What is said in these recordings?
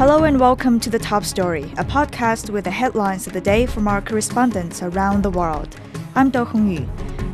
Hello and welcome to The Top Story, a podcast with the headlines of the day from our correspondents around the world. I'm Do Hongyu.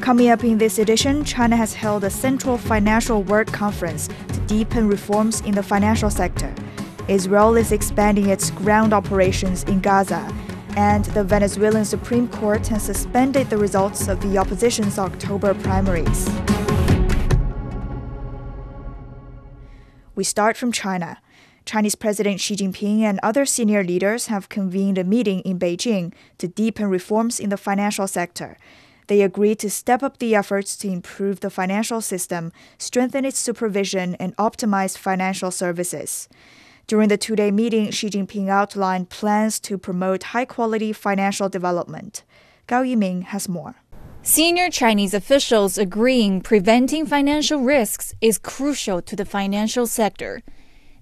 Coming up in this edition, China has held a Central Financial Work Conference to deepen reforms in the financial sector. Israel is expanding its ground operations in Gaza, and the Venezuelan Supreme Court has suspended the results of the opposition's October primaries. We start from China. Chinese President Xi Jinping and other senior leaders have convened a meeting in Beijing to deepen reforms in the financial sector. They agreed to step up the efforts to improve the financial system, strengthen its supervision, and optimize financial services. During the two day meeting, Xi Jinping outlined plans to promote high quality financial development. Gao Yiming has more. Senior Chinese officials agreeing preventing financial risks is crucial to the financial sector.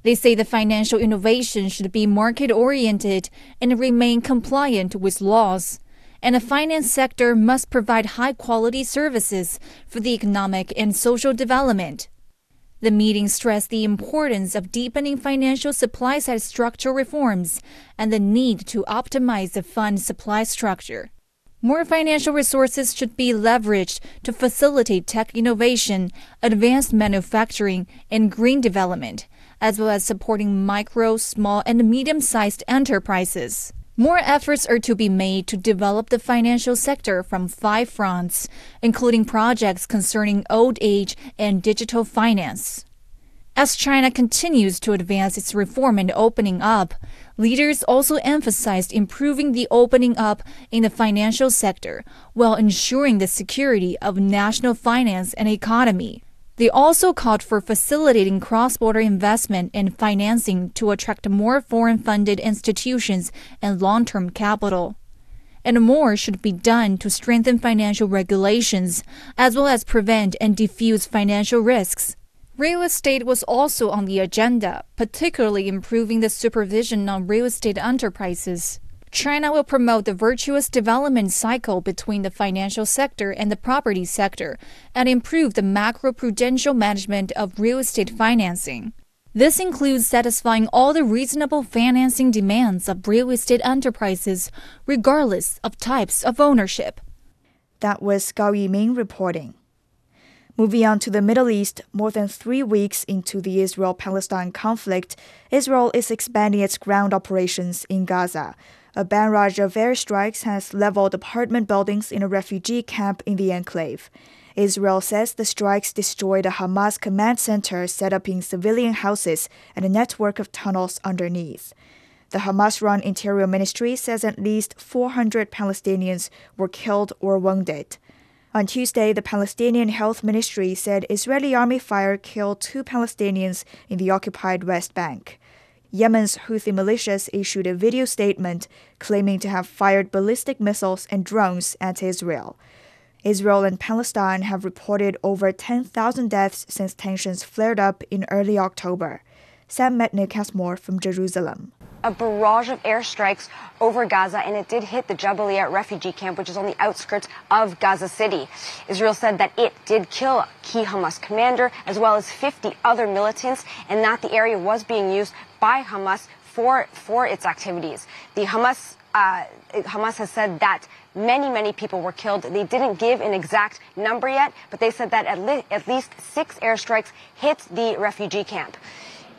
They say the financial innovation should be market oriented and remain compliant with laws. And the finance sector must provide high quality services for the economic and social development. The meeting stressed the importance of deepening financial supply side structural reforms and the need to optimize the fund supply structure. More financial resources should be leveraged to facilitate tech innovation, advanced manufacturing, and green development as well as supporting micro, small, and medium sized enterprises. More efforts are to be made to develop the financial sector from five fronts, including projects concerning old age and digital finance. As China continues to advance its reform and opening up, leaders also emphasized improving the opening up in the financial sector while ensuring the security of national finance and economy. They also called for facilitating cross border investment and financing to attract more foreign funded institutions and long term capital. And more should be done to strengthen financial regulations, as well as prevent and diffuse financial risks. Real estate was also on the agenda, particularly improving the supervision on real estate enterprises. China will promote the virtuous development cycle between the financial sector and the property sector and improve the macro-prudential management of real estate financing. This includes satisfying all the reasonable financing demands of real estate enterprises, regardless of types of ownership. That was Gao Yiming reporting. Moving on to the Middle East, more than three weeks into the Israel Palestine conflict, Israel is expanding its ground operations in Gaza. A barrage of airstrikes has leveled apartment buildings in a refugee camp in the enclave. Israel says the strikes destroyed a Hamas command center set up in civilian houses and a network of tunnels underneath. The Hamas run Interior Ministry says at least 400 Palestinians were killed or wounded. On Tuesday, the Palestinian Health Ministry said Israeli army fire killed two Palestinians in the occupied West Bank. Yemen's Houthi militias issued a video statement claiming to have fired ballistic missiles and drones at Israel. Israel and Palestine have reported over 10,000 deaths since tensions flared up in early October. Sam Metnick has more from Jerusalem a barrage of airstrikes over Gaza, and it did hit the Jabalia refugee camp, which is on the outskirts of Gaza City. Israel said that it did kill a key Hamas commander, as well as 50 other militants, and that the area was being used by Hamas for, for its activities. The Hamas, uh, Hamas has said that many, many people were killed. They didn't give an exact number yet, but they said that at, le at least six airstrikes hit the refugee camp.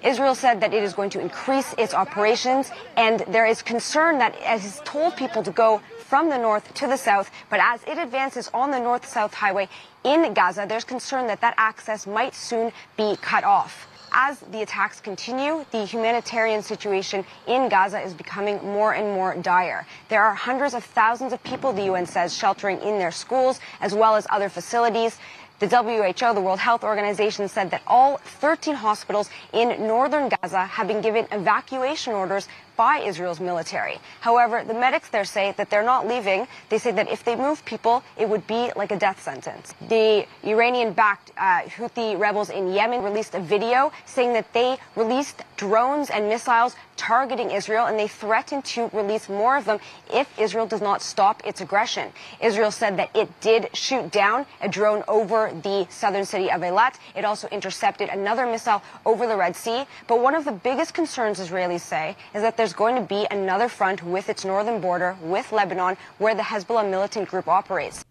Israel said that it is going to increase its operations, and there is concern that it has told people to go from the north to the south, but as it advances on the north-south highway in Gaza, there's concern that that access might soon be cut off. As the attacks continue, the humanitarian situation in Gaza is becoming more and more dire. There are hundreds of thousands of people, the UN says, sheltering in their schools as well as other facilities. The WHO, the World Health Organization, said that all 13 hospitals in northern Gaza have been given evacuation orders by Israel's military. However, the medics there say that they're not leaving. They say that if they move people, it would be like a death sentence. The Iranian-backed uh, Houthi rebels in Yemen released a video saying that they released drones and missiles targeting Israel, and they threatened to release more of them if Israel does not stop its aggression. Israel said that it did shoot down a drone over the southern city of Eilat. It also intercepted another missile over the Red Sea. But one of the biggest concerns Israelis say is that there's going to be another front with its northern border with Lebanon where the Hezbollah militant group operates.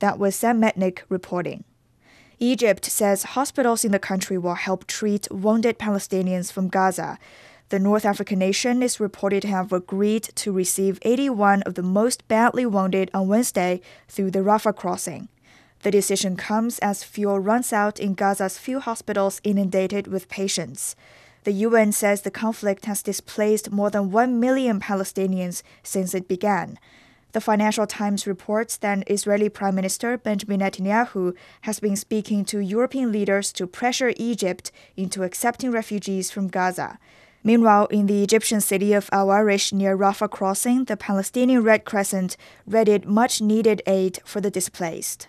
That was Sam Metnick reporting. Egypt says hospitals in the country will help treat wounded Palestinians from Gaza. The North African nation is reported to have agreed to receive 81 of the most badly wounded on Wednesday through the Rafah crossing. The decision comes as fuel runs out in Gaza's few hospitals inundated with patients. The UN says the conflict has displaced more than 1 million Palestinians since it began. The Financial Times reports that Israeli Prime Minister Benjamin Netanyahu has been speaking to European leaders to pressure Egypt into accepting refugees from Gaza. Meanwhile, in the Egyptian city of Al Arish near Rafah crossing, the Palestinian Red Crescent readied much needed aid for the displaced.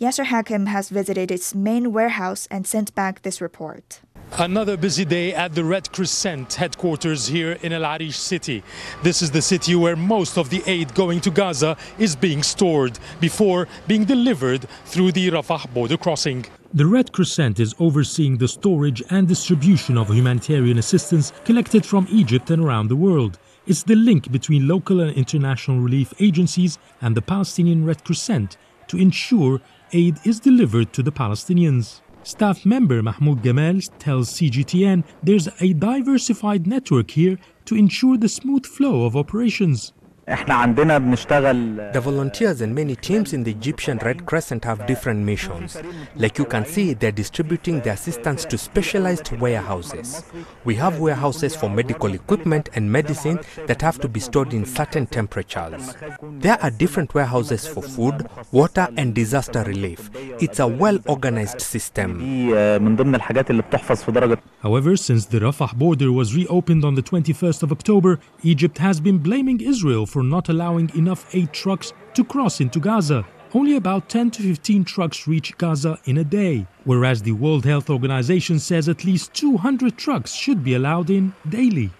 Yasser Hakim has visited its main warehouse and sent back this report. Another busy day at the Red Crescent headquarters here in El Arish city. This is the city where most of the aid going to Gaza is being stored before being delivered through the Rafah border crossing. The Red Crescent is overseeing the storage and distribution of humanitarian assistance collected from Egypt and around the world. It's the link between local and international relief agencies and the Palestinian Red Crescent to ensure aid is delivered to the Palestinians. Staff member Mahmoud Gamal tells CGTN there's a diversified network here to ensure the smooth flow of operations. The volunteers and many teams in the Egyptian Red Crescent have different missions. Like you can see, they're distributing the assistance to specialized warehouses. We have warehouses for medical equipment and medicine that have to be stored in certain temperatures. There are different warehouses for food, water, and disaster relief. It's a well organized system. However, since the Rafah border was reopened on the 21st of October, Egypt has been blaming Israel for not allowing enough aid trucks to cross into Gaza. Only about 10 to 15 trucks reach Gaza in a day, whereas the World Health Organization says at least 200 trucks should be allowed in daily.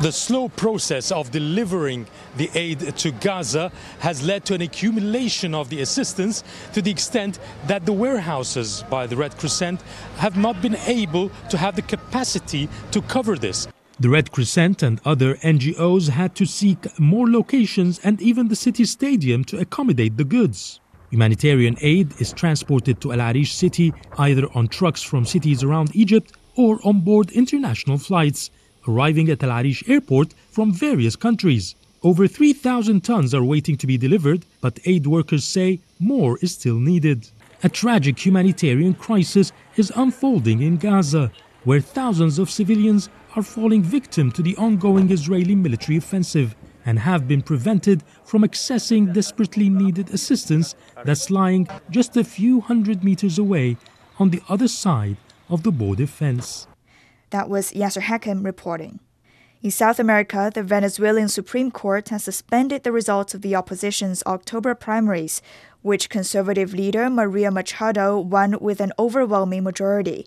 The slow process of delivering the aid to Gaza has led to an accumulation of the assistance to the extent that the warehouses by the Red Crescent have not been able to have the capacity to cover this. The Red Crescent and other NGOs had to seek more locations and even the city stadium to accommodate the goods. Humanitarian aid is transported to Al Arish city either on trucks from cities around Egypt or on board international flights, arriving at Al Arish airport from various countries. Over 3,000 tons are waiting to be delivered, but aid workers say more is still needed. A tragic humanitarian crisis is unfolding in Gaza, where thousands of civilians are falling victim to the ongoing Israeli military offensive and have been prevented from accessing desperately needed assistance that's lying just a few hundred meters away on the other side of the border fence. That was Yasser Hakim reporting. In South America, the Venezuelan Supreme Court has suspended the results of the opposition's October primaries, which conservative leader Maria Machado won with an overwhelming majority.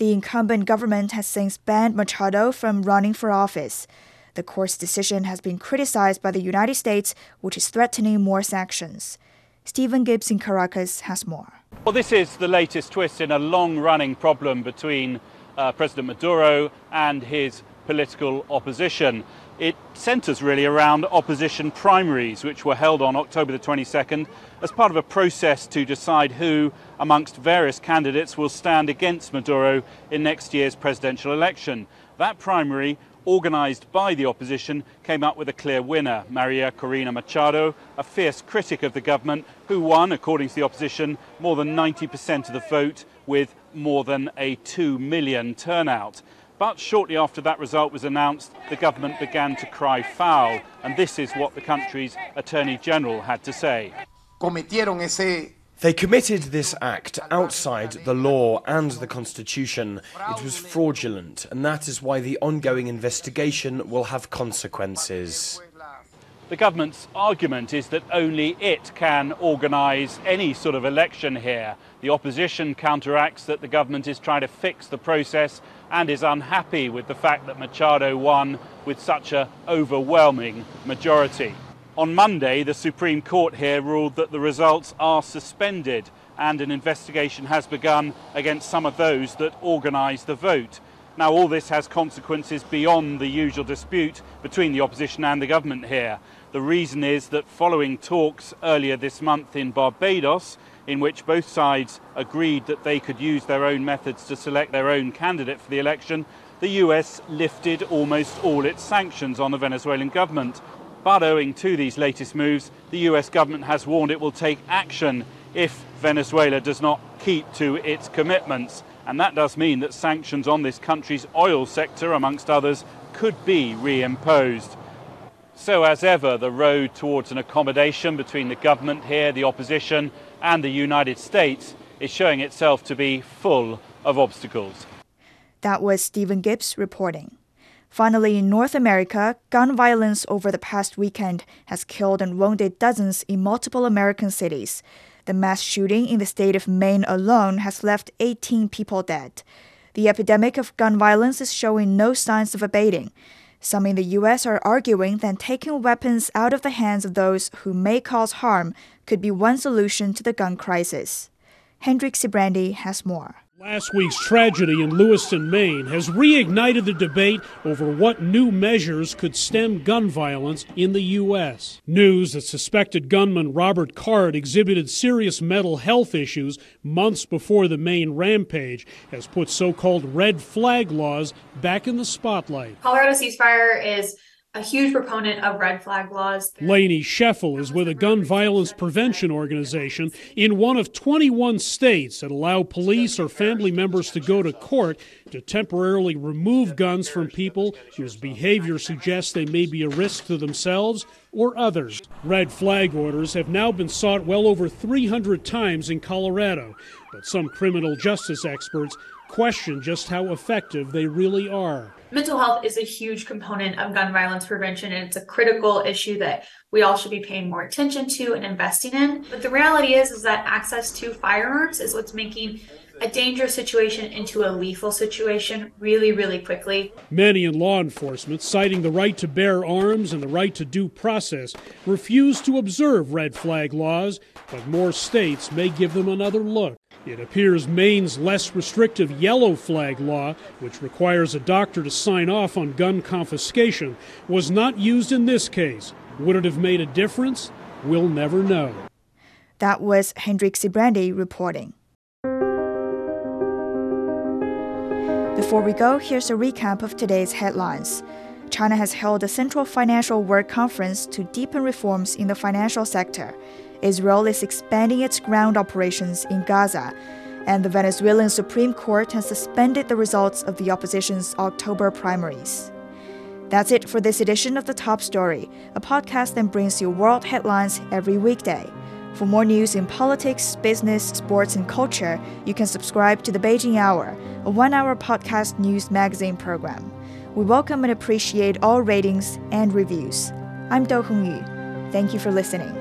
The incumbent government has since banned Machado from running for office. The court's decision has been criticized by the United States, which is threatening more sanctions. Stephen Gibbs in Caracas has more. Well, this is the latest twist in a long running problem between uh, President Maduro and his political opposition. It centres really around opposition primaries, which were held on October the 22nd as part of a process to decide who, amongst various candidates, will stand against Maduro in next year's presidential election. That primary, organised by the opposition, came up with a clear winner, Maria Corina Machado, a fierce critic of the government, who won, according to the opposition, more than 90% of the vote with more than a 2 million turnout. But shortly after that result was announced, the government began to cry foul, and this is what the country's Attorney General had to say. They committed this act outside the law and the Constitution. It was fraudulent, and that is why the ongoing investigation will have consequences. The government's argument is that only it can organise any sort of election here. The opposition counteracts that the government is trying to fix the process and is unhappy with the fact that Machado won with such an overwhelming majority. On Monday, the Supreme Court here ruled that the results are suspended and an investigation has begun against some of those that organised the vote. Now, all this has consequences beyond the usual dispute between the opposition and the government here. The reason is that following talks earlier this month in Barbados, in which both sides agreed that they could use their own methods to select their own candidate for the election, the US lifted almost all its sanctions on the Venezuelan government. But owing to these latest moves, the US government has warned it will take action if Venezuela does not keep to its commitments. And that does mean that sanctions on this country's oil sector, amongst others, could be reimposed. So, as ever, the road towards an accommodation between the government here, the opposition, and the United States is showing itself to be full of obstacles. That was Stephen Gibbs reporting. Finally, in North America, gun violence over the past weekend has killed and wounded dozens in multiple American cities. The mass shooting in the state of Maine alone has left 18 people dead. The epidemic of gun violence is showing no signs of abating. Some in the U.S. are arguing that taking weapons out of the hands of those who may cause harm could be one solution to the gun crisis. Hendrik Sybrandy has more. Last week's tragedy in Lewiston, Maine has reignited the debate over what new measures could stem gun violence in the U.S. News that suspected gunman Robert Card exhibited serious mental health issues months before the Maine rampage has put so called red flag laws back in the spotlight. Colorado ceasefire is a huge proponent of red flag laws. Lainey Scheffel is with a gun violence prevention organization in one of 21 states that allow police or family members to go to court to temporarily remove guns from people whose behavior suggests they may be a risk to themselves or others. Red flag orders have now been sought well over 300 times in Colorado, but some criminal justice experts question just how effective they really are. Mental health is a huge component of gun violence prevention, and it's a critical issue that we all should be paying more attention to and investing in. But the reality is, is that access to firearms is what's making a dangerous situation into a lethal situation really, really quickly. Many in law enforcement, citing the right to bear arms and the right to due process, refuse to observe red flag laws, but more states may give them another look. It appears Maine's less restrictive yellow flag law, which requires a doctor to sign off on gun confiscation, was not used in this case. Would it have made a difference? We'll never know. That was Hendrik Sybrandy reporting. Before we go, here's a recap of today's headlines. China has held a Central Financial Work Conference to deepen reforms in the financial sector. Israel is expanding its ground operations in Gaza, and the Venezuelan Supreme Court has suspended the results of the opposition's October primaries. That's it for this edition of The Top Story, a podcast that brings you world headlines every weekday. For more news in politics, business, sports, and culture, you can subscribe to the Beijing Hour, a one hour podcast news magazine program. We welcome and appreciate all ratings and reviews. I'm Do Hongyu. Thank you for listening.